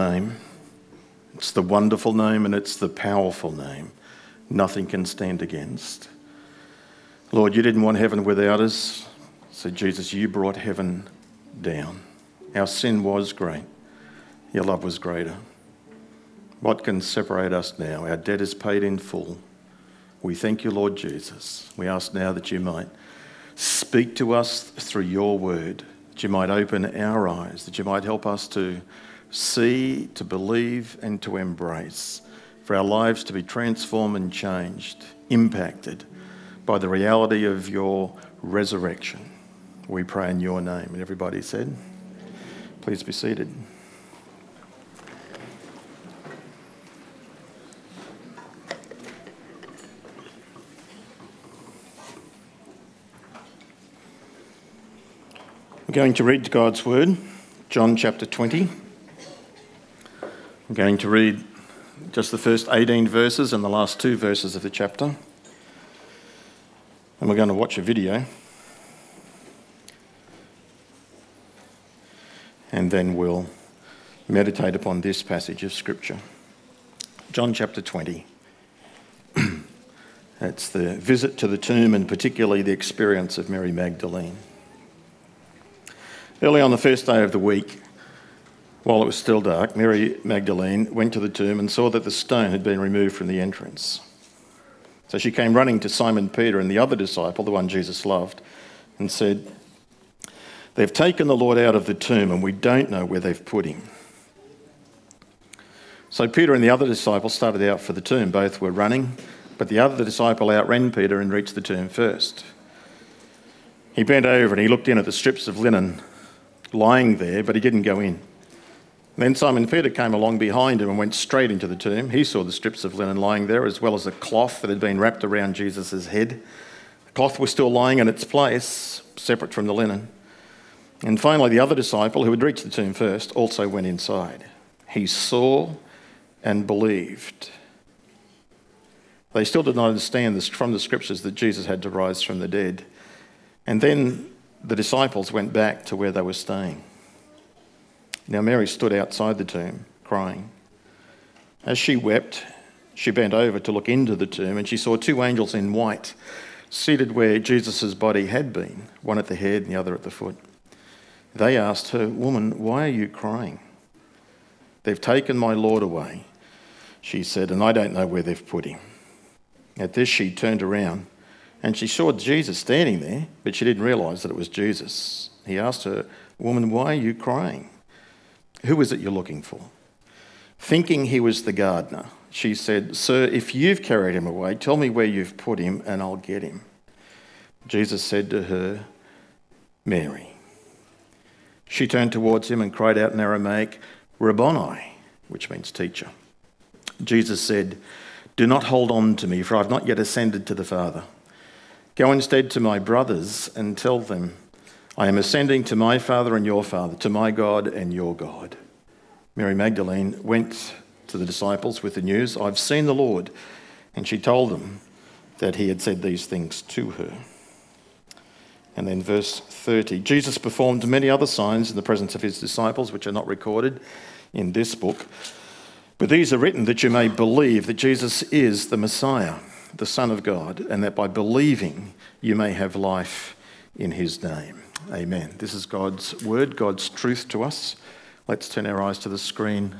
name. It's the wonderful name and it's the powerful name. Nothing can stand against. Lord, you didn't want heaven without us. So, Jesus, you brought heaven down. Our sin was great, your love was greater. What can separate us now? Our debt is paid in full. We thank you, Lord Jesus. We ask now that you might speak to us through your word, that you might open our eyes, that you might help us to see, to believe, and to embrace, for our lives to be transformed and changed, impacted by the reality of your resurrection. We pray in your name. And everybody said, please be seated. We're going to read God's word, John chapter 20. I'm going to read just the first 18 verses and the last two verses of the chapter. And we're going to watch a video. And then we'll meditate upon this passage of Scripture. John chapter 20. It's the visit to the tomb and particularly the experience of Mary Magdalene. Early on the first day of the week, while it was still dark, Mary Magdalene went to the tomb and saw that the stone had been removed from the entrance. So she came running to Simon Peter and the other disciple, the one Jesus loved, and said, They've taken the Lord out of the tomb and we don't know where they've put him. So Peter and the other disciple started out for the tomb. Both were running, but the other disciple outran Peter and reached the tomb first. He bent over and he looked in at the strips of linen lying there, but he didn't go in. Then Simon Peter came along behind him and went straight into the tomb. He saw the strips of linen lying there, as well as a cloth that had been wrapped around Jesus' head. The cloth was still lying in its place, separate from the linen. And finally, the other disciple, who had reached the tomb first, also went inside. He saw and believed. They still did not understand this from the scriptures that Jesus had to rise from the dead. And then the disciples went back to where they were staying. Now Mary stood outside the tomb, crying. As she wept, she bent over to look into the tomb, and she saw two angels in white seated where Jesus' body had been, one at the head and the other at the foot. They asked her, Woman, why are you crying? They've taken my Lord away, she said, and I don't know where they've put him. At this, she turned around and she saw Jesus standing there, but she didn't realize that it was Jesus. He asked her, Woman, why are you crying? Who is it you're looking for? Thinking he was the gardener, she said, Sir, if you've carried him away, tell me where you've put him and I'll get him. Jesus said to her, Mary. She turned towards him and cried out in Aramaic, Rabboni, which means teacher. Jesus said, Do not hold on to me, for I've not yet ascended to the Father. Go instead to my brothers and tell them, I am ascending to my Father and your Father, to my God and your God. Mary Magdalene went to the disciples with the news, I've seen the Lord. And she told them that he had said these things to her. And then verse 30 Jesus performed many other signs in the presence of his disciples, which are not recorded in this book. But these are written that you may believe that Jesus is the Messiah, the Son of God, and that by believing you may have life in his name. Amen. This is God's word, God's truth to us. Let's turn our eyes to the screen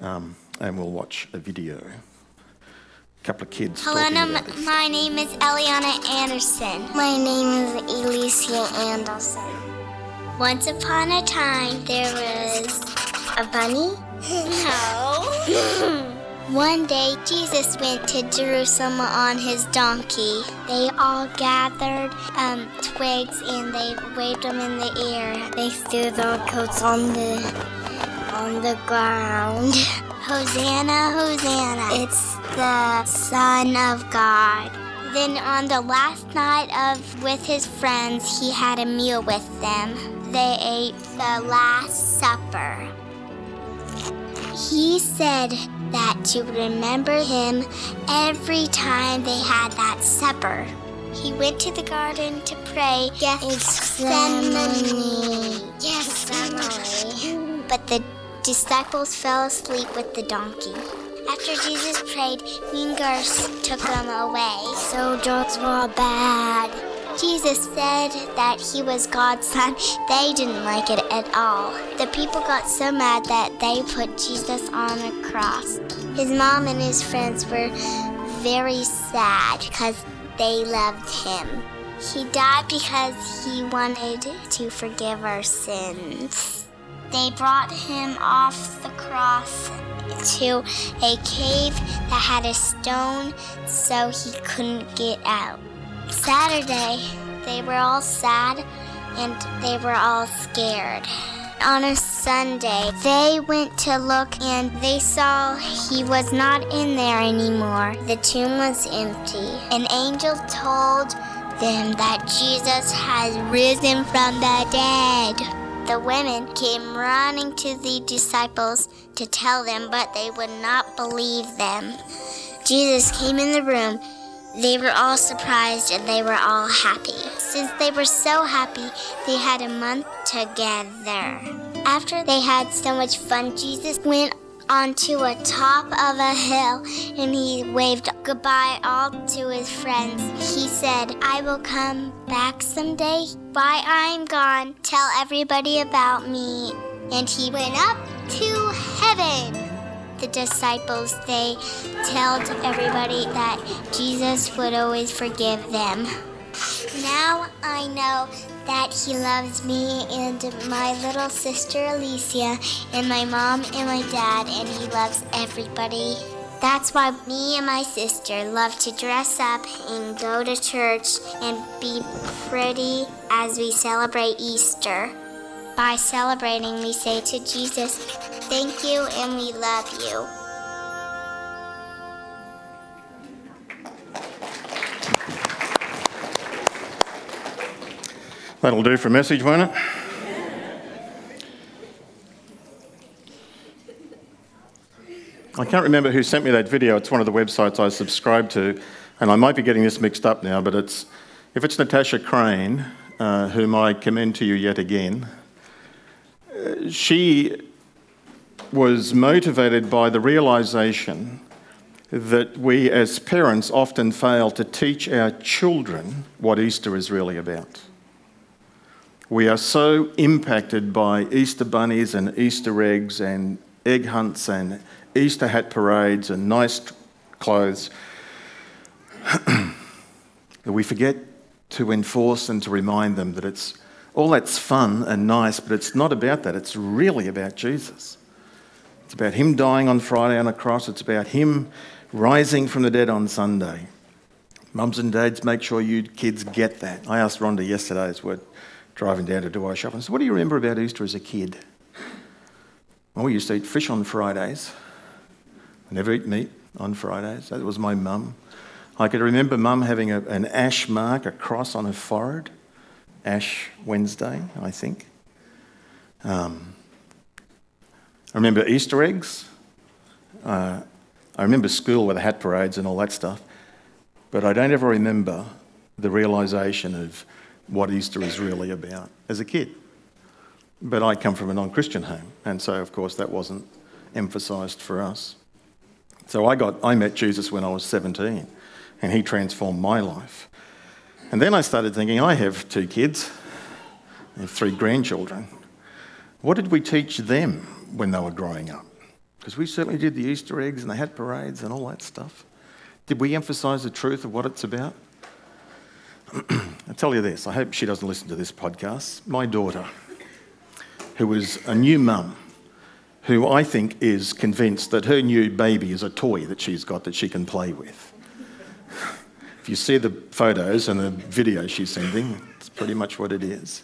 um, and we'll watch a video. A couple of kids. Hello, talking my name is Eliana Anderson. My name is Alicia Anderson. Once upon a time, there was a bunny. no. One day, Jesus went to Jerusalem on his donkey. They all gathered um, twigs and they waved them in the air. They threw their coats on the on the ground. Hosanna, Hosanna! It's the Son of God. Then on the last night of with his friends, he had a meal with them. They ate the Last Supper. He said that to remember him every time they had that supper. He went to the garden to pray. Gethsemane. Gethsemane. But the disciples fell asleep with the donkey. After Jesus prayed, mean girls took them away. Soldiers were all bad. Jesus said that he was God's son. They didn't like it at all. The people got so mad that they put Jesus on a cross. His mom and his friends were very sad because they loved him. He died because he wanted to forgive our sins. They brought him off the cross to a cave that had a stone so he couldn't get out. Saturday, they were all sad and they were all scared. On a Sunday, they went to look and they saw he was not in there anymore. The tomb was empty. An angel told them that Jesus has risen from the dead. The women came running to the disciples to tell them, but they would not believe them. Jesus came in the room. They were all surprised and they were all happy. Since they were so happy, they had a month together. After they had so much fun, Jesus went onto a top of a hill and he waved goodbye all to his friends. He said, I will come back someday. While I'm gone, tell everybody about me. And he went up to heaven. The disciples, they told everybody that Jesus would always forgive them. Now I know that he loves me and my little sister Alicia and my mom and my dad, and he loves everybody. That's why me and my sister love to dress up and go to church and be pretty as we celebrate Easter. By celebrating, we say to Jesus, Thank you and we love you. That'll do for a message, won't it? I can't remember who sent me that video. It's one of the websites I subscribe to, and I might be getting this mixed up now, but it's if it's Natasha Crain, uh, whom I commend to you yet again, uh, she was motivated by the realization that we as parents often fail to teach our children what Easter is really about. We are so impacted by Easter bunnies and Easter eggs and egg hunts and Easter hat parades and nice clothes that we forget to enforce and to remind them that it's all that's fun and nice, but it's not about that. It's really about Jesus. It's about Him dying on Friday on a cross, it's about Him rising from the dead on Sunday. Mums and dads, make sure you kids get that. I asked Rhonda yesterday as we're driving down to do our shopping. I said, What do you remember about Easter as a kid? Well, we used to eat fish on Fridays. I never eat meat on Fridays. That was my mum. I could remember mum having a, an ash mark, a cross on her forehead. Ash Wednesday, I think. Um, I remember Easter eggs. Uh, I remember school with the hat parades and all that stuff. But I don't ever remember the realization of what Easter is really about as a kid. But I come from a non Christian home, and so, of course, that wasn't emphasized for us. So I, got, I met Jesus when I was 17, and he transformed my life. And then I started thinking, I have two kids, have three grandchildren. What did we teach them when they were growing up? Because we certainly did the Easter eggs and the hat parades and all that stuff. Did we emphasize the truth of what it's about? I'll tell you this, I hope she doesn't listen to this podcast. My daughter, who is a new mum, who I think is convinced that her new baby is a toy that she's got that she can play with. If you see the photos and the video she's sending, it's pretty much what it is.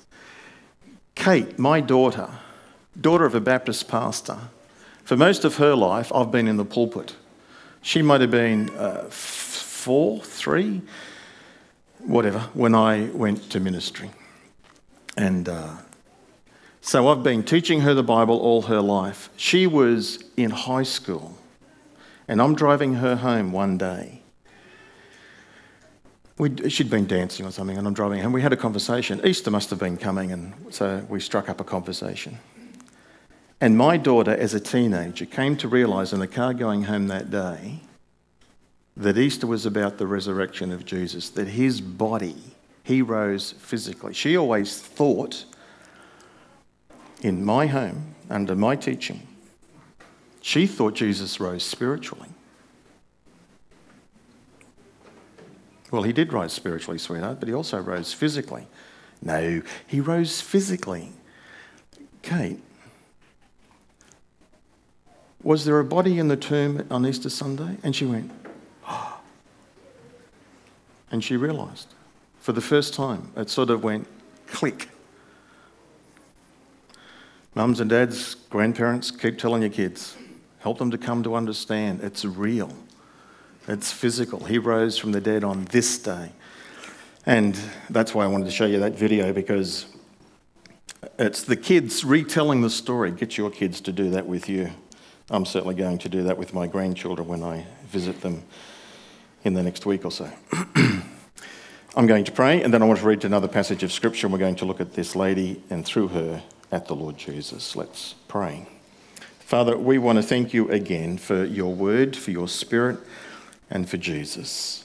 Kate, my daughter, daughter of a Baptist pastor, for most of her life, I've been in the pulpit. She might have been uh, four, three, whatever, when I went to ministry. And uh, so I've been teaching her the Bible all her life. She was in high school, and I'm driving her home one day. We'd, she'd been dancing or something, and I'm driving home. We had a conversation. Easter must have been coming, and so we struck up a conversation. And my daughter, as a teenager, came to realize in the car going home that day that Easter was about the resurrection of Jesus, that his body, he rose physically. She always thought in my home, under my teaching, she thought Jesus rose spiritually. Well, he did rise spiritually, sweetheart, but he also rose physically. No, he rose physically. Kate, was there a body in the tomb on Easter Sunday? And she went, oh. And she realised for the first time, it sort of went click. Mums and dads, grandparents, keep telling your kids, help them to come to understand it's real, it's physical. He rose from the dead on this day. And that's why I wanted to show you that video because it's the kids retelling the story. Get your kids to do that with you. I'm certainly going to do that with my grandchildren when I visit them in the next week or so. I'm going to pray, and then I want to read another passage of Scripture, and we're going to look at this lady and through her at the Lord Jesus. Let's pray. Father, we want to thank you again for your word, for your spirit, and for Jesus,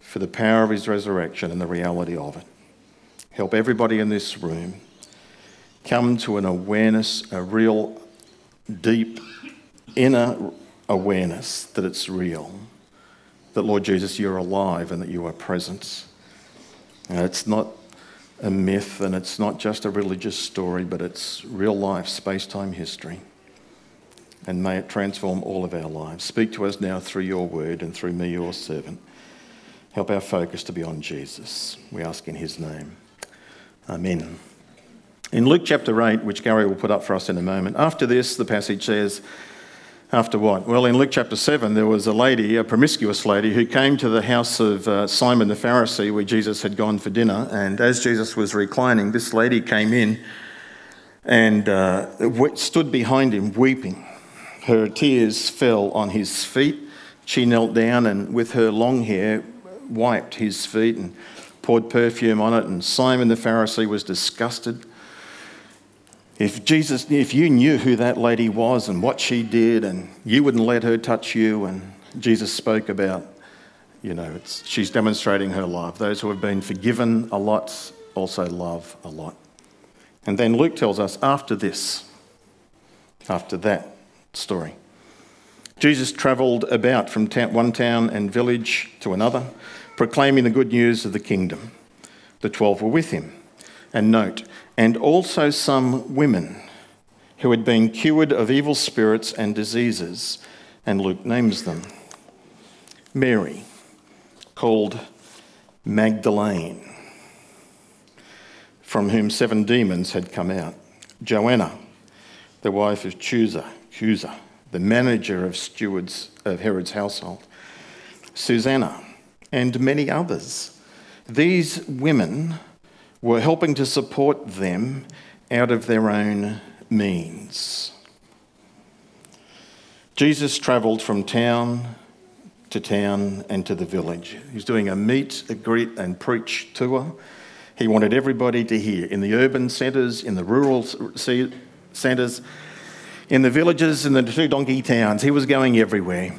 for the power of his resurrection and the reality of it. Help everybody in this room come to an awareness, a real deep inner awareness that it's real, that Lord Jesus, you're alive and that you are present. And it's not a myth and it's not just a religious story, but it's real life, space time history. And may it transform all of our lives. Speak to us now through your word and through me, your servant. Help our focus to be on Jesus. We ask in his name. Amen. In Luke chapter 8, which Gary will put up for us in a moment, after this, the passage says, after what? Well, in Luke chapter 7, there was a lady, a promiscuous lady, who came to the house of uh, Simon the Pharisee where Jesus had gone for dinner. And as Jesus was reclining, this lady came in and uh, stood behind him weeping. Her tears fell on his feet. She knelt down and, with her long hair, wiped his feet and poured perfume on it. And Simon the Pharisee was disgusted if Jesus, if you knew who that lady was and what she did, and you wouldn't let her touch you, and Jesus spoke about, you know, she's demonstrating her love. Those who have been forgiven a lot also love a lot. And then Luke tells us after this, after that story, Jesus travelled about from one town and village to another, proclaiming the good news of the kingdom. The twelve were with him. And note, and also some women who had been cured of evil spirits and diseases, and Luke names them Mary, called Magdalene, from whom seven demons had come out, Joanna, the wife of Chuza, Chuza the manager of stewards of Herod's household, Susanna, and many others. These women were helping to support them out of their own means. Jesus travelled from town to town and to the village. He was doing a meet, a greet, and preach tour. He wanted everybody to hear in the urban centres, in the rural centres, in the villages, in the two donkey towns. He was going everywhere,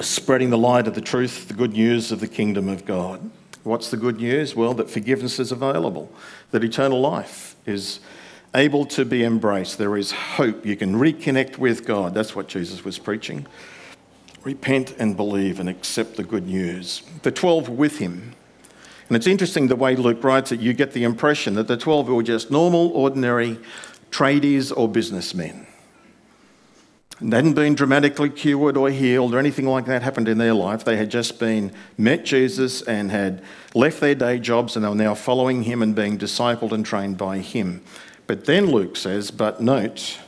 spreading the light of the truth, the good news of the kingdom of God. What's the good news? Well, that forgiveness is available, that eternal life is able to be embraced. There is hope. You can reconnect with God. That's what Jesus was preaching. Repent and believe and accept the good news. The 12 were with him. And it's interesting the way Luke writes it, you get the impression that the 12 were just normal, ordinary tradies or businessmen. They hadn't been dramatically cured or healed or anything like that happened in their life. They had just been met Jesus and had left their day jobs and they were now following him and being discipled and trained by him. But then Luke says, but note,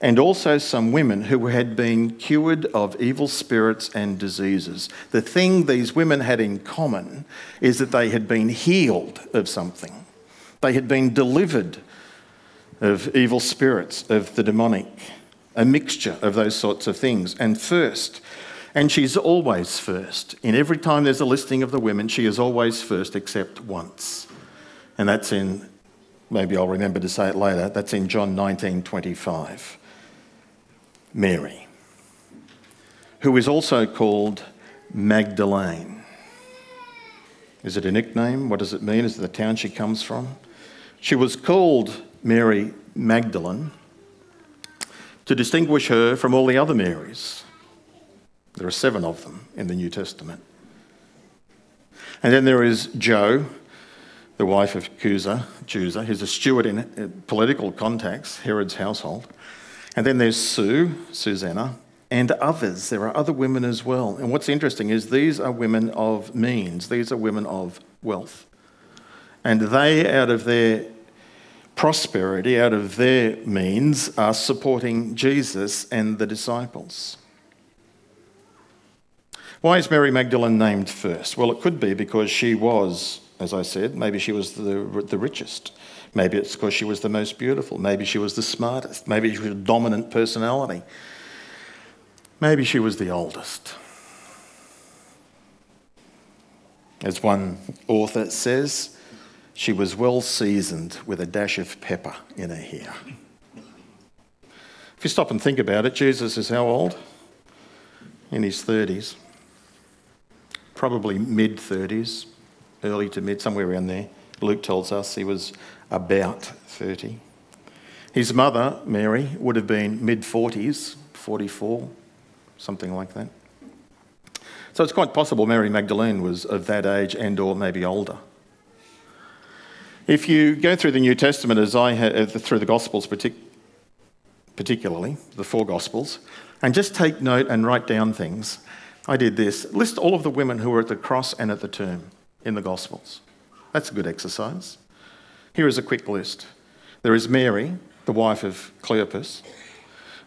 and also some women who had been cured of evil spirits and diseases. The thing these women had in common is that they had been healed of something. They had been delivered of evil spirits, of the demonic a mixture of those sorts of things. And first, and she's always first. In every time there's a listing of the women, she is always first except once. And that's in maybe I'll remember to say it later. That's in John 19:25. Mary, who is also called Magdalene. Is it a nickname? What does it mean? Is it the town she comes from? She was called Mary Magdalene to distinguish her from all the other Marys. There are seven of them in the New Testament. And then there is Jo, the wife of Chuza, Chuza, who's a steward in uh, political contacts, Herod's household. And then there's Sue, Susanna, and others. There are other women as well. And what's interesting is these are women of means, these are women of wealth. And they, out of their prosperity, out of their means, are supporting Jesus and the disciples. Why is Mary Magdalene named first? Well, it could be because she was, as I said, maybe she was the, the richest. Maybe it's because she was the most beautiful. Maybe she was the smartest. Maybe she was a dominant personality. Maybe she was the oldest. As one author says, she was well seasoned with a dash of pepper in her hair. If you stop and think about it, Jesus is how old? In his 30s. Probably mid 30s, early to mid, somewhere around there. Luke tells us he was about 30. His mother, Mary, would have been mid 40s, 44, something like that. So it's quite possible Mary Magdalene was of that age and or maybe older. If you go through the New Testament, as I have, uh, through the Gospels partic- particularly, the four Gospels, and just take note and write down things, I did this. List all of the women who were at the cross and at the tomb in the Gospels. That's a good exercise. Here is a quick list. There is Mary, the wife of Cleopas.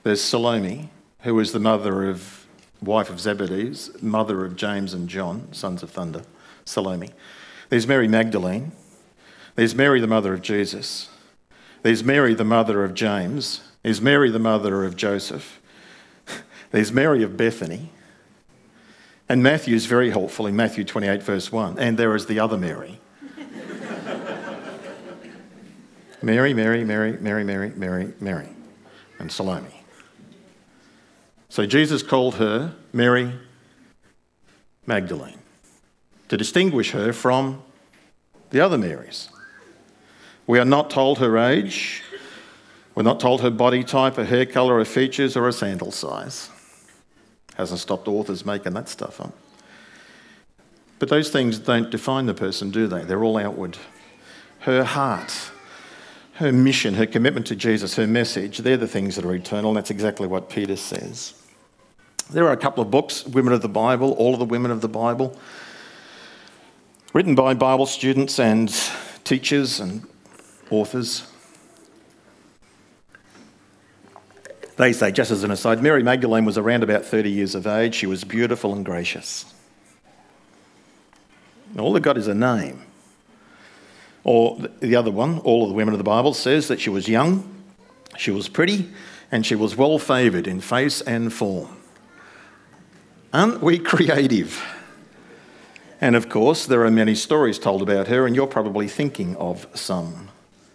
There's Salome, who is the mother of, wife of Zebedee's, mother of James and John, sons of thunder, Salome. There's Mary Magdalene. There's Mary, the mother of Jesus. There's Mary, the mother of James. There's Mary, the mother of Joseph. There's Mary of Bethany. And Matthew is very helpful in Matthew 28, verse 1. And there is the other Mary. Mary, Mary, Mary, Mary, Mary, Mary, Mary, and Salome. So Jesus called her Mary Magdalene to distinguish her from the other Marys. We are not told her age. We're not told her body type, her hair colour, her features, or her sandal size. Hasn't stopped authors making that stuff up. But those things don't define the person, do they? They're all outward. Her heart, her mission, her commitment to Jesus, her message, they're the things that are eternal. And that's exactly what Peter says. There are a couple of books, Women of the Bible, all of the women of the Bible, written by Bible students and teachers and authors. They say, just as an aside, Mary Magdalene was around about 30 years of age. She was beautiful and gracious. All they've got is a name. Or the other one, all of the women of the Bible, says that she was young, she was pretty, and she was well favoured in face and form. Aren't we creative? And of course, there are many stories told about her, and you're probably thinking of some.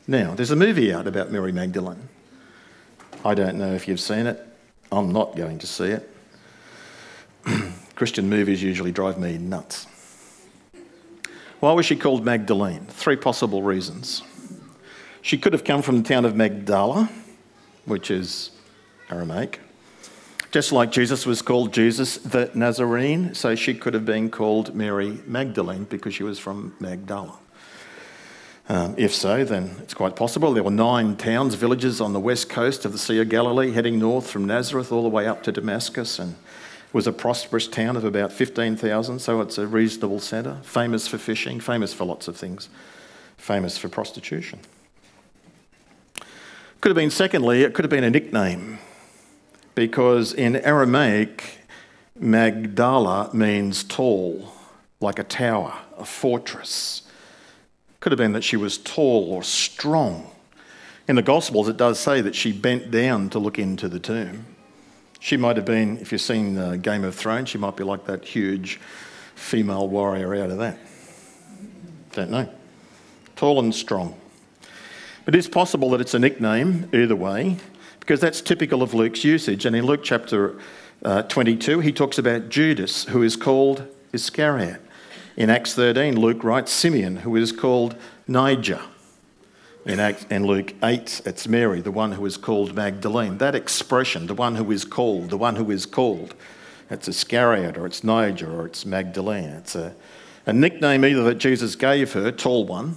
Now, there's a movie out about Mary Magdalene. I don't know if you've seen it. I'm not going to see it. Christian movies usually drive me nuts. Why was she called Magdalene? Three possible reasons. She could have come from the town of Magdala, which is Aramaic. Just like Jesus was called Jesus the Nazarene, so she could have been called Mary Magdalene because she was from Magdala. Um, if so, then it's quite possible. There were nine towns, villages on the west coast of the Sea of Galilee, heading north from Nazareth all the way up to Damascus, and it was a prosperous town of about 15,000, so it's a reasonable centre, famous for fishing, famous for lots of things, famous for prostitution. Could have been, secondly, it could have been a nickname, because in Aramaic, Magdala means tall, like a tower, a fortress. Could have been that she was tall or strong. In the Gospels, it does say that she bent down to look into the tomb. She might have been, if you've seen uh, Game of Thrones, she might be like that huge female warrior out of that. Don't know. Tall and strong. It is possible that it's a nickname, either way, because that's typical of Luke's usage. And in Luke chapter uh, 22, he talks about Judas, who is called Iscariot. In Acts 13, Luke writes Simeon, who is called Niger. In, Acts, in Luke 8, it's Mary, the one who is called Magdalene. That expression, the one who is called, the one who is called, it's Iscariot or it's Niger or it's Magdalene. It's a, a nickname either that Jesus gave her, tall one,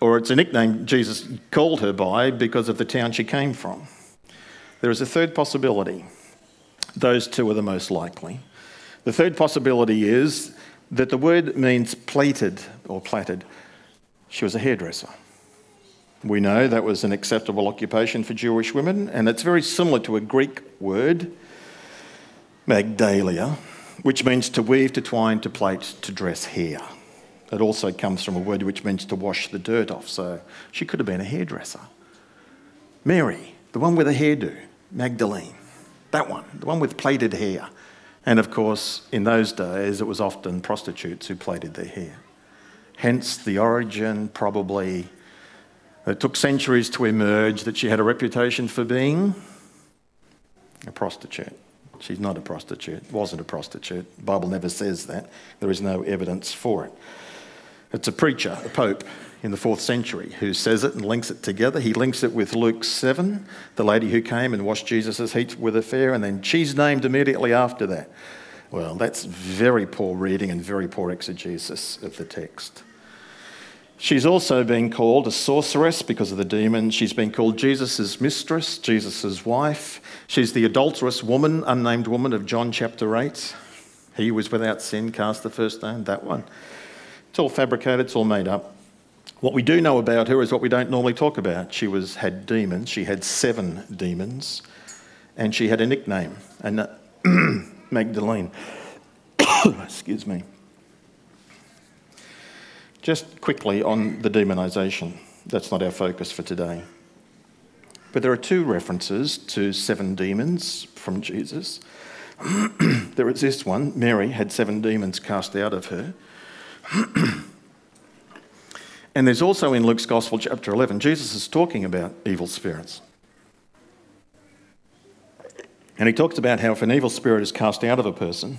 or it's a nickname Jesus called her by because of the town she came from. There is a third possibility. Those two are the most likely. The third possibility is that the word means plated or plaited. She was a hairdresser. We know that was an acceptable occupation for Jewish women, and it's very similar to a Greek word, Magdalia, which means to weave, to twine, to plait, to dress hair. It also comes from a word which means to wash the dirt off, so she could have been a hairdresser. Mary, the one with a hairdo, Magdalene, that one, the one with plaited hair. And of course, in those days, it was often prostitutes who plaited their hair. Hence the origin, probably. It took centuries to emerge that she had a reputation for being a prostitute. She's not a prostitute, wasn't a prostitute. The Bible never says that. There is no evidence for it. It's a preacher, a pope in the fourth century, who says it and links it together. He links it with Luke 7, the lady who came and washed Jesus' feet with a fair, and then she's named immediately after that. Well, that's very poor reading and very poor exegesis of the text. She's also been called a sorceress because of the demon. She's been called Jesus' mistress, Jesus' wife. She's the adulterous woman, unnamed woman of John chapter 8. He was without sin, cast the first stone, that one. It's all fabricated, it's all made up. What we do know about her is what we don't normally talk about. She was had demons. She had seven demons, and she had a nickname, and Magdalene. Excuse me. Just quickly on the demonisation. That's not our focus for today. But there are two references to seven demons from Jesus. there is this one Mary had seven demons cast out of her. and there's also in Luke's Gospel, chapter 11, Jesus is talking about evil spirits. And he talks about how if an evil spirit is cast out of a person,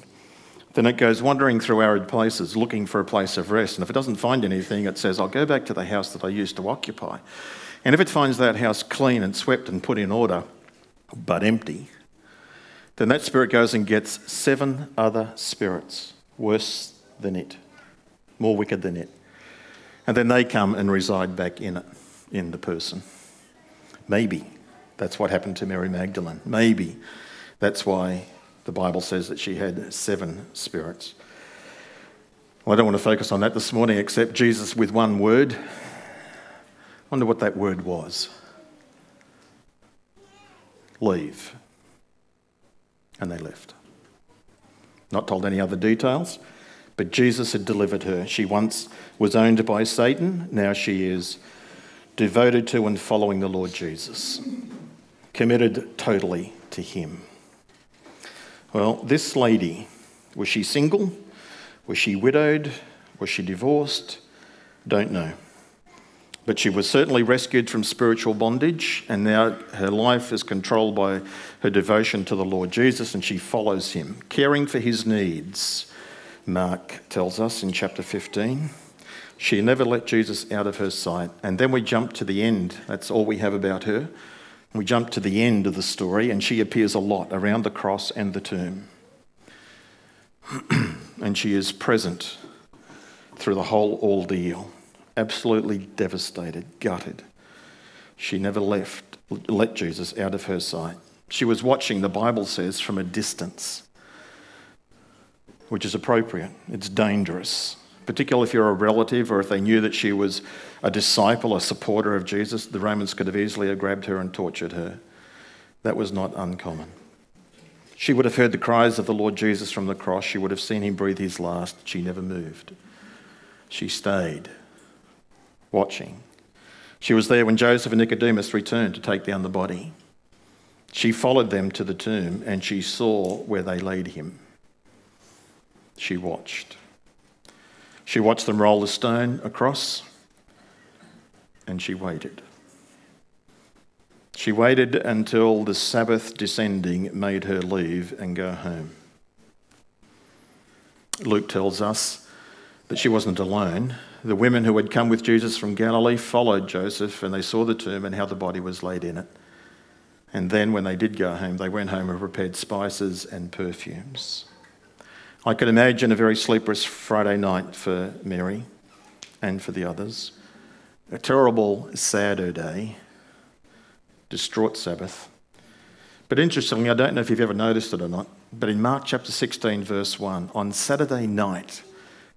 then it goes wandering through arid places looking for a place of rest. And if it doesn't find anything, it says, I'll go back to the house that I used to occupy. And if it finds that house clean and swept and put in order, but empty, then that spirit goes and gets seven other spirits worse than it, more wicked than it. And then they come and reside back in it, in the person. Maybe that's what happened to Mary Magdalene. Maybe that's why the Bible says that she had seven spirits. Well, I don't want to focus on that this morning, except Jesus with one word. I wonder what that word was. Leave. And they left. Not told any other details, but Jesus had delivered her. She once was owned by Satan, now she is devoted to and following the Lord Jesus, committed totally to Him. Well, this lady, was she single? Was she widowed? Was she divorced? Don't know. But she was certainly rescued from spiritual bondage, and now her life is controlled by her devotion to the Lord Jesus, and she follows him, caring for his needs. Mark tells us in chapter 15. She never let Jesus out of her sight. And then we jump to the end. That's all we have about her. We jump to the end of the story, and she appears a lot around the cross and the tomb. and she is present through the whole ordeal, absolutely devastated, gutted. She never left, let Jesus out of her sight. She was watching, the Bible says, from a distance, which is appropriate. It's dangerous particularly if you're a relative or if they knew that she was a disciple, a supporter of Jesus, the Romans could have easily have grabbed her and tortured her. That was not uncommon. She would have heard the cries of the Lord Jesus from the cross. She would have seen him breathe his last. She never moved. She stayed, watching. She was there when Joseph and Nicodemus returned to take down the body. She followed them to the tomb and she saw where they laid him. She watched. She watched them roll the stone across and she waited. She waited until the Sabbath descending made her leave and go home. Luke tells us that she wasn't alone. The women who had come with Jesus from Galilee followed Joseph and they saw the tomb and how the body was laid in it. And then, when they did go home, they went home and prepared spices and perfumes. I could imagine a very sleepless Friday night for Mary and for the others. A terrible, sadder day distraught Sabbath. But interestingly, I don't know if you've ever noticed it or not, but in Mark chapter 16, verse 1, on Saturday night,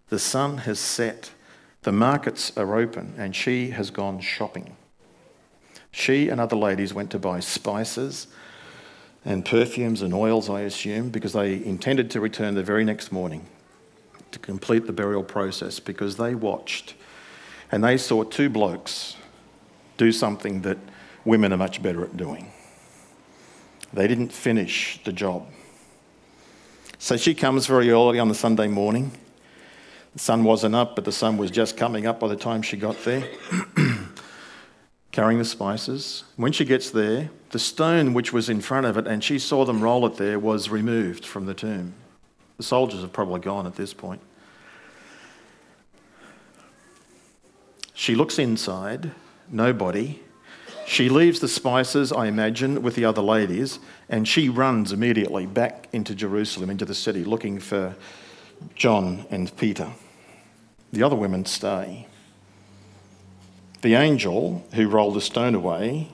the sun has set, the markets are open, and she has gone shopping. She and other ladies went to buy spices and perfumes and oils, I assume, because they intended to return the very next morning to complete the burial process because they watched and they saw two blokes do something that women are much better at doing. They didn't finish the job. So she comes very early on the Sunday morning. The sun wasn't up, but the sun was just coming up by the time she got there, carrying the spices. When she gets there, the stone which was in front of it, and she saw them roll it there, was removed from the tomb. The soldiers have probably gone at this point. She looks inside, nobody. She leaves the spices, I imagine, with the other ladies, and she runs immediately back into Jerusalem, into the city, looking for John and Peter. The other women stay. The angel who rolled the stone away,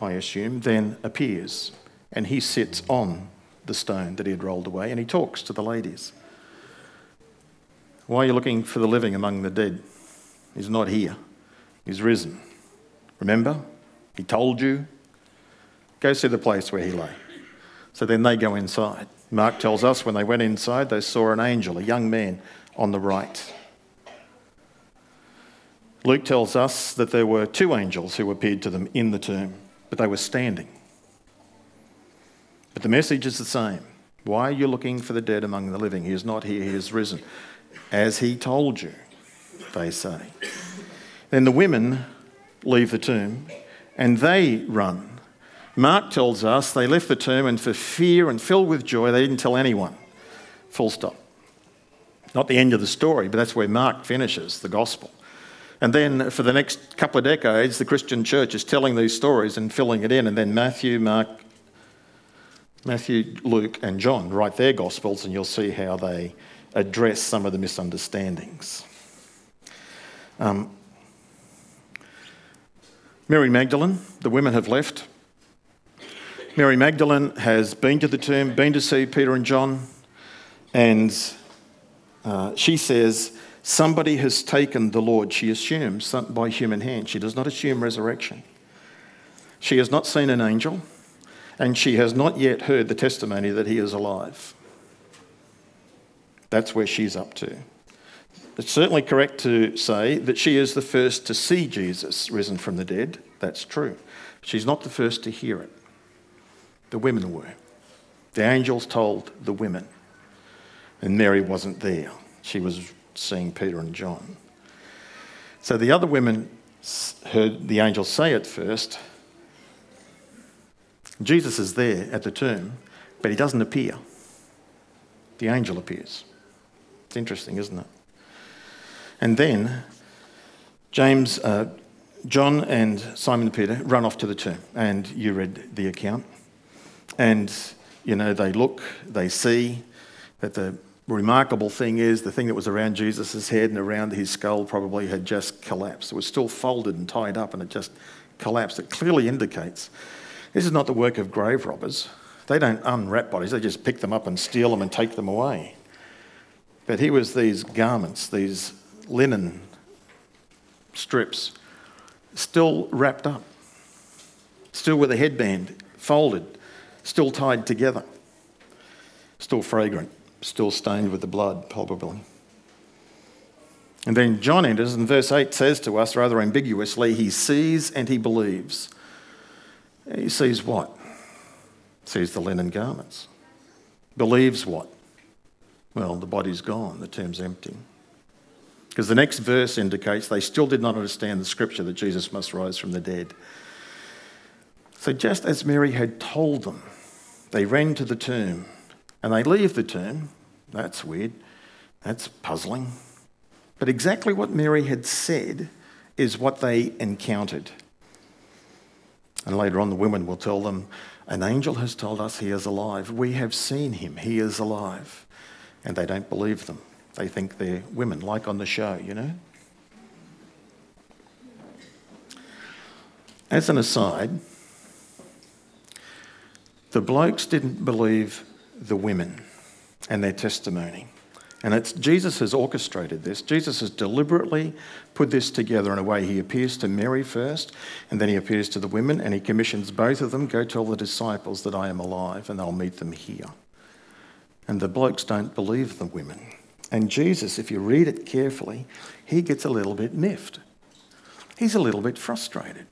I assume, then appears, and he sits on the stone that he had rolled away, and he talks to the ladies. Why are you looking for the living among the dead? He's not here, he's risen. Remember? He told you. Go see the place where he lay. So then they go inside. Mark tells us when they went inside, they saw an angel, a young man, on the right. Luke tells us that there were two angels who appeared to them in the tomb, but they were standing. But the message is the same. Why are you looking for the dead among the living? He is not here, he is risen. As he told you, they say. Then the women leave the tomb and they run. Mark tells us they left the tomb and for fear and filled with joy, they didn't tell anyone. Full stop. Not the end of the story, but that's where Mark finishes the gospel. And then for the next couple of decades, the Christian church is telling these stories and filling it in. And then Matthew, Mark, Matthew, Luke, and John write their gospels, and you'll see how they address some of the misunderstandings. Um, Mary Magdalene, the women have left. Mary Magdalene has been to the tomb, been to see Peter and John, and uh, she says, Somebody has taken the Lord, she assumes, by human hand. She does not assume resurrection. She has not seen an angel, and she has not yet heard the testimony that he is alive. That's where she's up to. It's certainly correct to say that she is the first to see Jesus risen from the dead. That's true. She's not the first to hear it. The women were. The angels told the women. And Mary wasn't there. She was seeing Peter and John. So the other women heard the angel say at first, Jesus is there at the tomb, but he doesn't appear. The angel appears. It's interesting, isn't it? And then James, uh, John and Simon Peter run off to the tomb, and you read the account. And, you know, they look, they see that the remarkable thing is the thing that was around Jesus' head and around his skull probably had just collapsed. It was still folded and tied up, and it just collapsed. It clearly indicates this is not the work of grave robbers. They don't unwrap bodies, they just pick them up and steal them and take them away. But here was these garments, these linen strips, still wrapped up, still with a headband folded, still tied together, still fragrant, still stained with the blood, probably. And then John enters, and verse 8 says to us rather ambiguously, he sees and he believes. He sees what? Sees the linen garments. Believes what? Well, the body's gone, the tomb's empty. Because the next verse indicates they still did not understand the scripture that Jesus must rise from the dead. So, just as Mary had told them, they ran to the tomb and they leave the tomb. That's weird. That's puzzling. But exactly what Mary had said is what they encountered. And later on, the women will tell them, An angel has told us he is alive. We have seen him. He is alive. And they don't believe them. They think they're women, like on the show, you know? As an aside, the blokes didn't believe the women and their testimony. And it's, Jesus has orchestrated this. Jesus has deliberately put this together in a way. He appears to Mary first, and then he appears to the women, and he commissions both of them go tell the disciples that I am alive, and they'll meet them here. And the blokes don't believe the women. And Jesus, if you read it carefully, he gets a little bit miffed. He's a little bit frustrated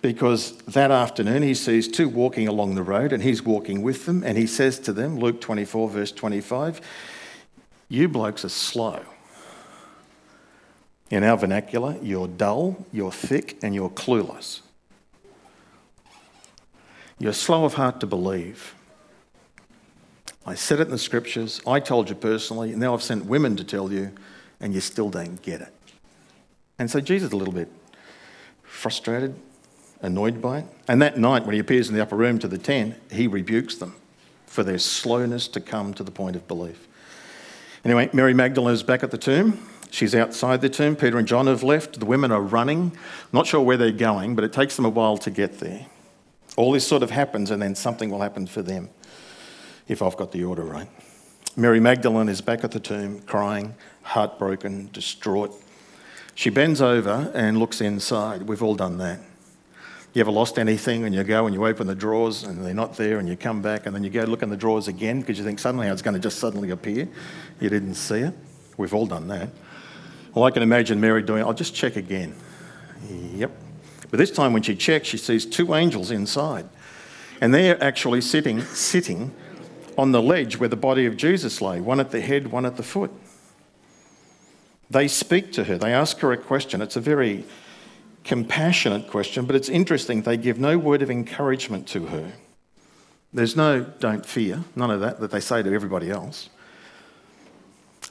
because that afternoon he sees two walking along the road and he's walking with them and he says to them, Luke 24, verse 25, You blokes are slow. In our vernacular, you're dull, you're thick, and you're clueless. You're slow of heart to believe. I said it in the scriptures, I told you personally, and now I've sent women to tell you, and you still don't get it. And so Jesus is a little bit frustrated, annoyed by it. And that night, when he appears in the upper room to the ten, he rebukes them for their slowness to come to the point of belief. Anyway, Mary Magdalene is back at the tomb. She's outside the tomb. Peter and John have left. The women are running. Not sure where they're going, but it takes them a while to get there. All this sort of happens, and then something will happen for them, if I've got the order right. Mary Magdalene is back at the tomb, crying, heartbroken, distraught. She bends over and looks inside. We've all done that. You ever lost anything and you go and you open the drawers and they're not there and you come back and then you go look in the drawers again because you think suddenly it's going to just suddenly appear? You didn't see it. We've all done that. Well, I can imagine Mary doing, I'll just check again. Yep. But this time when she checks, she sees two angels inside. And they're actually sitting, sitting on the ledge where the body of Jesus lay, one at the head, one at the foot. They speak to her, they ask her a question. It's a very compassionate question, but it's interesting. They give no word of encouragement to her. There's no don't fear, none of that that they say to everybody else.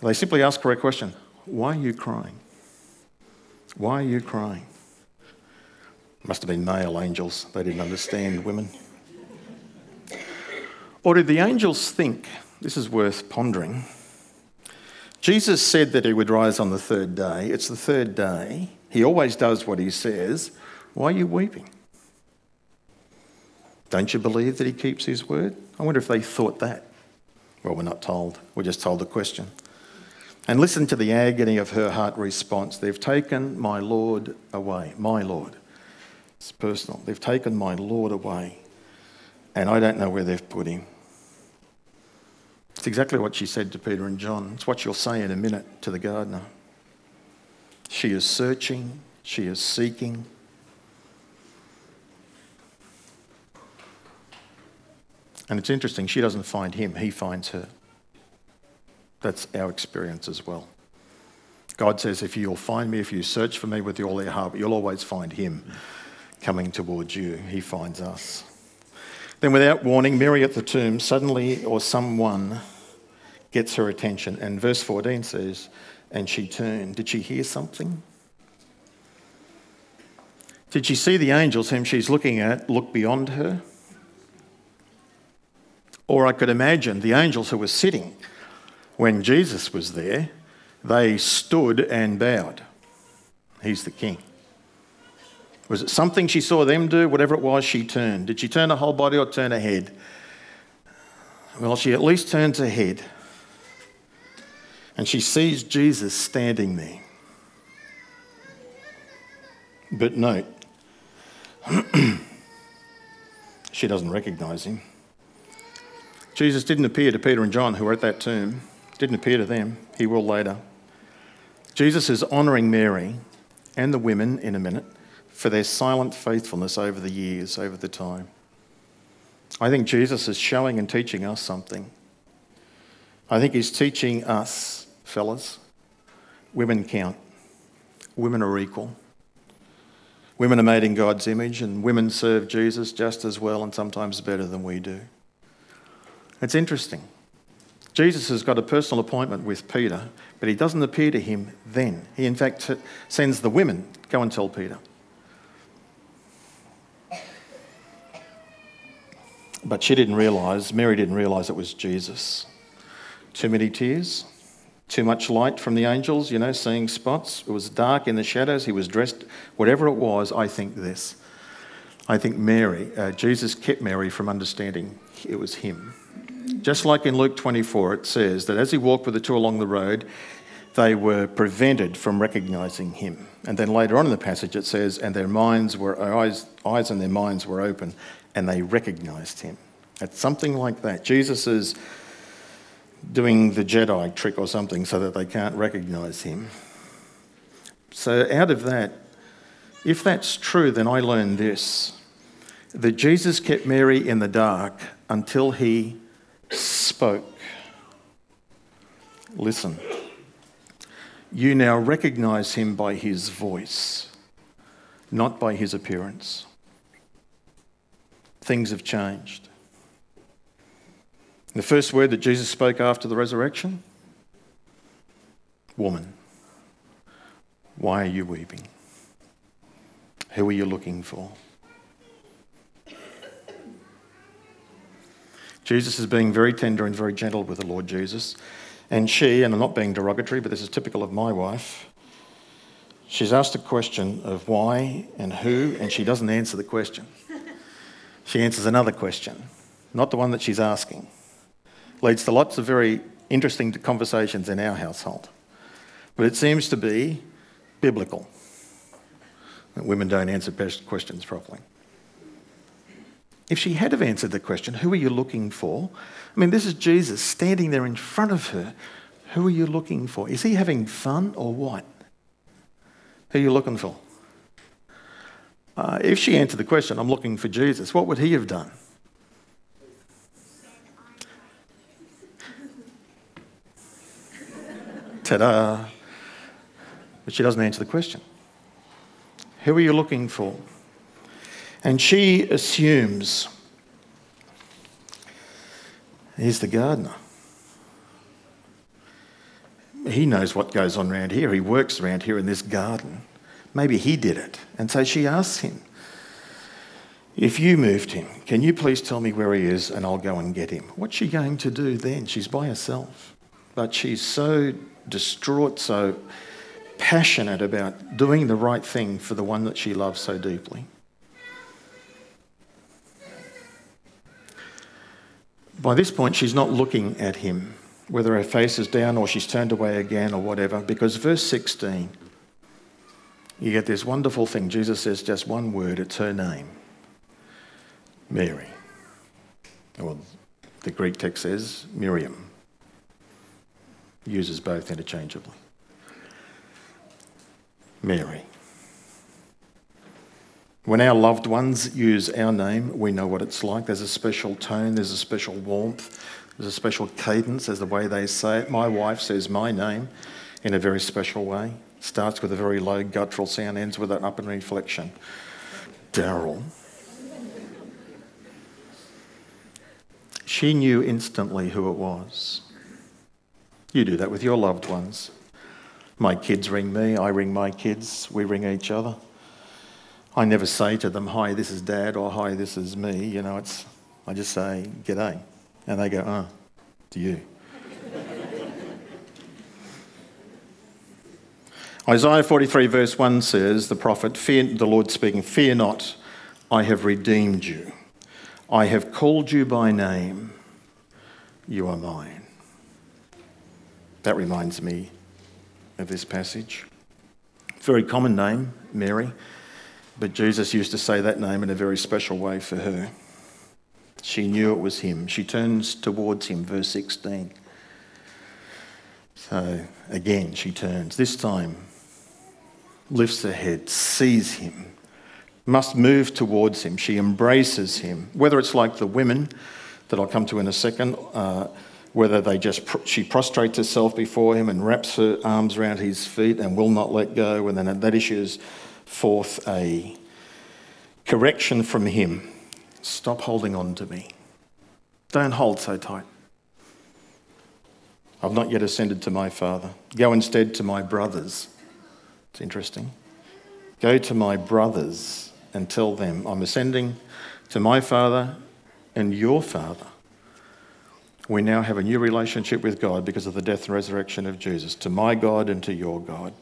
They simply ask her a question Why are you crying? Why are you crying? Must have been male angels. They didn't understand women. Or did the angels think, this is worth pondering, Jesus said that he would rise on the third day. It's the third day. He always does what he says. Why are you weeping? Don't you believe that he keeps his word? I wonder if they thought that. Well, we're not told. We're just told the question. And listen to the agony of her heart response. They've taken my Lord away. My Lord. It's personal. They've taken my Lord away. And I don't know where they've put him. It's exactly what she said to Peter and John. It's what she'll say in a minute to the gardener. She is searching, she is seeking. And it's interesting, she doesn't find him, he finds her. That's our experience as well. God says, if you'll find me, if you search for me with all your heart, you'll always find him coming towards you. He finds us. Then, without warning, Mary at the tomb, suddenly, or someone gets her attention. And verse 14 says, and she turned. Did she hear something? Did she see the angels whom she's looking at look beyond her? Or I could imagine the angels who were sitting when Jesus was there, they stood and bowed. He's the king. Was it something she saw them do? Whatever it was, she turned. Did she turn her whole body or turn her head? Well, she at least turned her head and she sees Jesus standing there. But note, she doesn't recognize him. Jesus didn't appear to Peter and John, who were at that tomb, didn't appear to them. He will later. Jesus is honouring Mary and the women in a minute for their silent faithfulness over the years, over the time. I think Jesus is showing and teaching us something. I think he's teaching us fellas. Women count. Women are equal. Women are made in God's image, and women serve Jesus just as well and sometimes better than we do. It's interesting. Jesus has got a personal appointment with Peter, but he doesn't appear to him then. He, in fact, sends the women go and tell Peter. But she didn't realise, Mary didn't realise it was Jesus. Too many tears, too much light from the angels, you know, seeing spots. It was dark in the shadows. He was dressed, whatever it was, I think this. I think Mary, uh, Jesus kept Mary from understanding it was him. Just like in Luke 24, it says that as he walked with the two along the road, they were prevented from recognizing him. And then later on in the passage, it says, and their minds were, eyes, eyes and their minds were open, and they recognized him. It's something like that. Jesus is doing the Jedi trick or something so that they can't recognize him. So, out of that, if that's true, then I learned this that Jesus kept Mary in the dark until he spoke. Listen. You now recognize him by his voice, not by his appearance. Things have changed. The first word that Jesus spoke after the resurrection Woman, why are you weeping? Who are you looking for? Jesus is being very tender and very gentle with the Lord Jesus. And she, and I'm not being derogatory, but this is typical of my wife, she's asked a question of why and who, and she doesn't answer the question. She answers another question, not the one that she's asking. Leads to lots of very interesting conversations in our household. But it seems to be biblical. That women don't answer questions properly. If she had have answered the question, Who are you looking for? I mean, this is Jesus standing there in front of her. Who are you looking for? Is he having fun or what? Who are you looking for? Uh, if she answered the question, I'm looking for Jesus, what would he have done? Ta da! But she doesn't answer the question. Who are you looking for? And she assumes he's the gardener. He knows what goes on around here. He works around here in this garden. Maybe he did it. And so she asks him, If you moved him, can you please tell me where he is and I'll go and get him? What's she going to do then? She's by herself. But she's so distraught, so passionate about doing the right thing for the one that she loves so deeply. By this point, she's not looking at him, whether her face is down or she's turned away again or whatever, because verse 16, you get this wonderful thing. Jesus says just one word, it's her name Mary. Well, the Greek text says Miriam, uses both interchangeably. Mary. When our loved ones use our name, we know what it's like. There's a special tone, there's a special warmth, there's a special cadence, there's the way they say it. My wife says my name in a very special way. Starts with a very low guttural sound, ends with an up and inflection. Daryl. She knew instantly who it was. You do that with your loved ones. My kids ring me, I ring my kids, we ring each other. I never say to them, Hi, this is dad, or Hi, this is me. You know, it's, I just say, G'day. And they go, uh, Oh, to you. Isaiah 43, verse 1 says, The prophet, fear, the Lord speaking, Fear not, I have redeemed you. I have called you by name. You are mine. That reminds me of this passage. Very common name, Mary. But Jesus used to say that name in a very special way for her. She knew it was him. She turns towards him, verse 16. So again, she turns. This time, lifts her head, sees him, must move towards him. She embraces him. Whether it's like the women that I'll come to in a second, uh, whether they just she prostrates herself before him and wraps her arms around his feet and will not let go, and then that issues forth a correction from him. Stop holding on to me. Don't hold so tight. I've not yet ascended to my Father. Go instead to my brothers. It's interesting. Go to my brothers and tell them, I'm ascending to my Father and your Father. We now have a new relationship with God because of the death and resurrection of Jesus, to my God and to your God.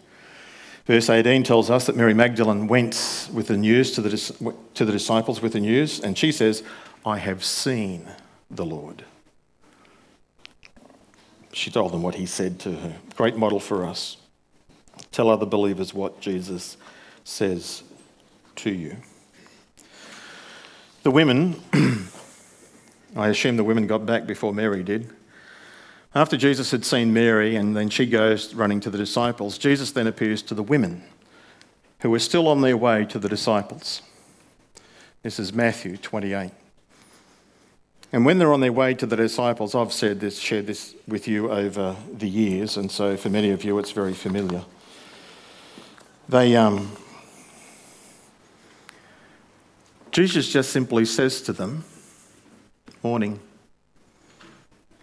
Verse 18 tells us that Mary Magdalene went with the news to the, to the disciples with the news, and she says, I have seen the Lord. She told them what he said to her. Great model for us. Tell other believers what Jesus says to you. The women, I assume the women got back before Mary did. After Jesus had seen Mary and then she goes running to the disciples, Jesus then appears to the women who were still on their way to the disciples. This is Matthew 28. And when they're on their way to the disciples, I've said this, shared this with you over the years, and so for many of you it's very familiar. They, um, Jesus just simply says to them, Morning.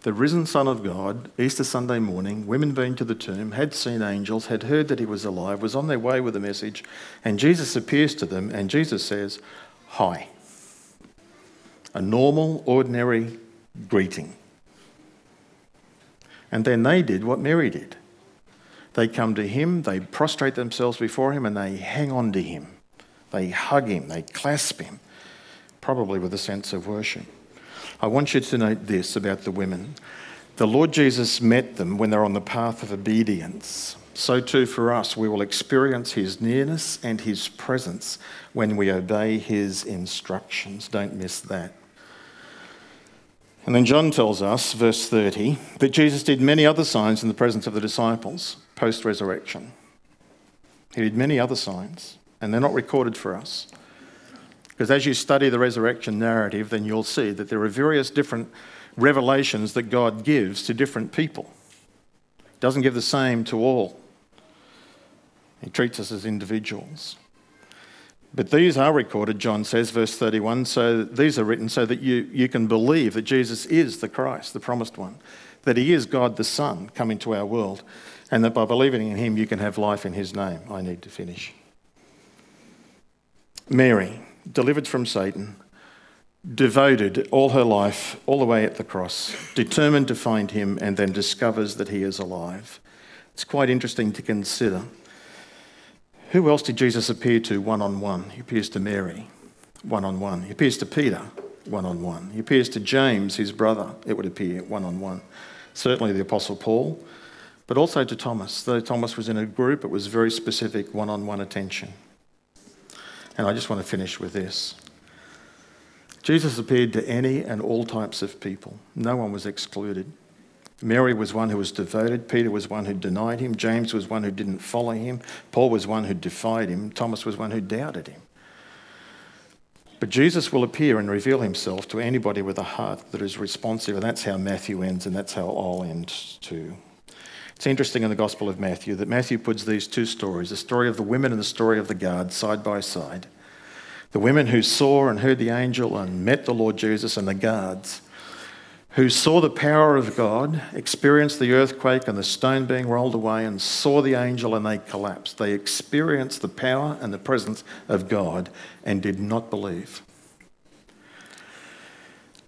The risen Son of God, Easter Sunday morning, women been to the tomb, had seen angels, had heard that he was alive, was on their way with a message, and Jesus appears to them, and Jesus says, Hi a normal, ordinary greeting. And then they did what Mary did. They come to him, they prostrate themselves before him, and they hang on to him. They hug him, they clasp him, probably with a sense of worship. I want you to note this about the women. The Lord Jesus met them when they're on the path of obedience. So too for us, we will experience his nearness and his presence when we obey his instructions. Don't miss that. And then John tells us, verse 30, that Jesus did many other signs in the presence of the disciples post resurrection. He did many other signs, and they're not recorded for us. Because as you study the resurrection narrative, then you'll see that there are various different revelations that God gives to different people. He doesn't give the same to all, He treats us as individuals. But these are recorded, John says, verse 31. So these are written so that you, you can believe that Jesus is the Christ, the promised one, that he is God the Son coming to our world, and that by believing in him you can have life in his name. I need to finish. Mary, delivered from Satan, devoted all her life, all the way at the cross, determined to find him, and then discovers that he is alive. It's quite interesting to consider who else did Jesus appear to one on one? He appears to Mary, one on one. He appears to Peter, one on one. He appears to James, his brother, it would appear, one on one. Certainly the Apostle Paul, but also to Thomas. Though Thomas was in a group, it was very specific one on one attention. And I just want to finish with this. Jesus appeared to any and all types of people, no one was excluded. Mary was one who was devoted. Peter was one who denied him. James was one who didn't follow him. Paul was one who defied him. Thomas was one who doubted him. But Jesus will appear and reveal himself to anybody with a heart that is responsive, and that's how Matthew ends, and that's how I'll end too. It's interesting in the Gospel of Matthew that Matthew puts these two stories the story of the women and the story of the guards side by side. The women who saw and heard the angel and met the Lord Jesus, and the guards who saw the power of God, experienced the earthquake and the stone being rolled away, and saw the angel and they collapsed. They experienced the power and the presence of God and did not believe.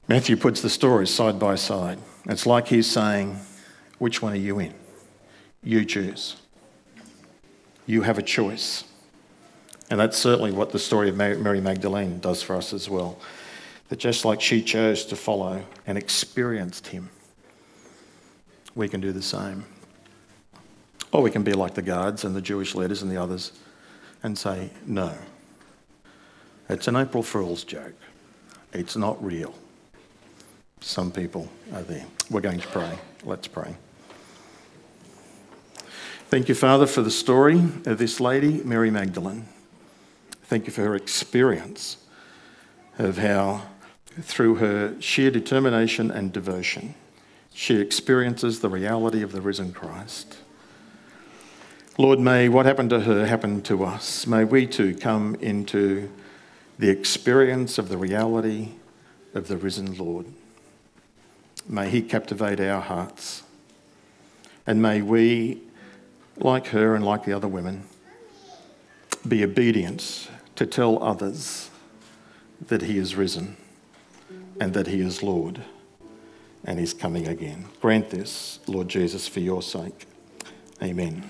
Matthew puts the stories side by side. It's like he's saying, Which one are you in? You choose. You have a choice. And that's certainly what the story of Mary Magdalene does for us as well that just like she chose to follow and experienced him, we can do the same. Or we can be like the guards and the Jewish leaders and the others and say, no, it's an April Fool's joke. It's not real. Some people are there. We're going to pray. Let's pray. Thank you, Father, for the story of this lady, Mary Magdalene. Thank you for her experience of how through her sheer determination and devotion, she experiences the reality of the risen Christ. Lord, may what happened to her happen to us. May we too come into the experience of the reality of the risen Lord. May He captivate our hearts. And may we, like her and like the other women, be obedient to tell others that He is risen and that He is Lord and He's coming again. Grant this, Lord Jesus, for your sake. Amen.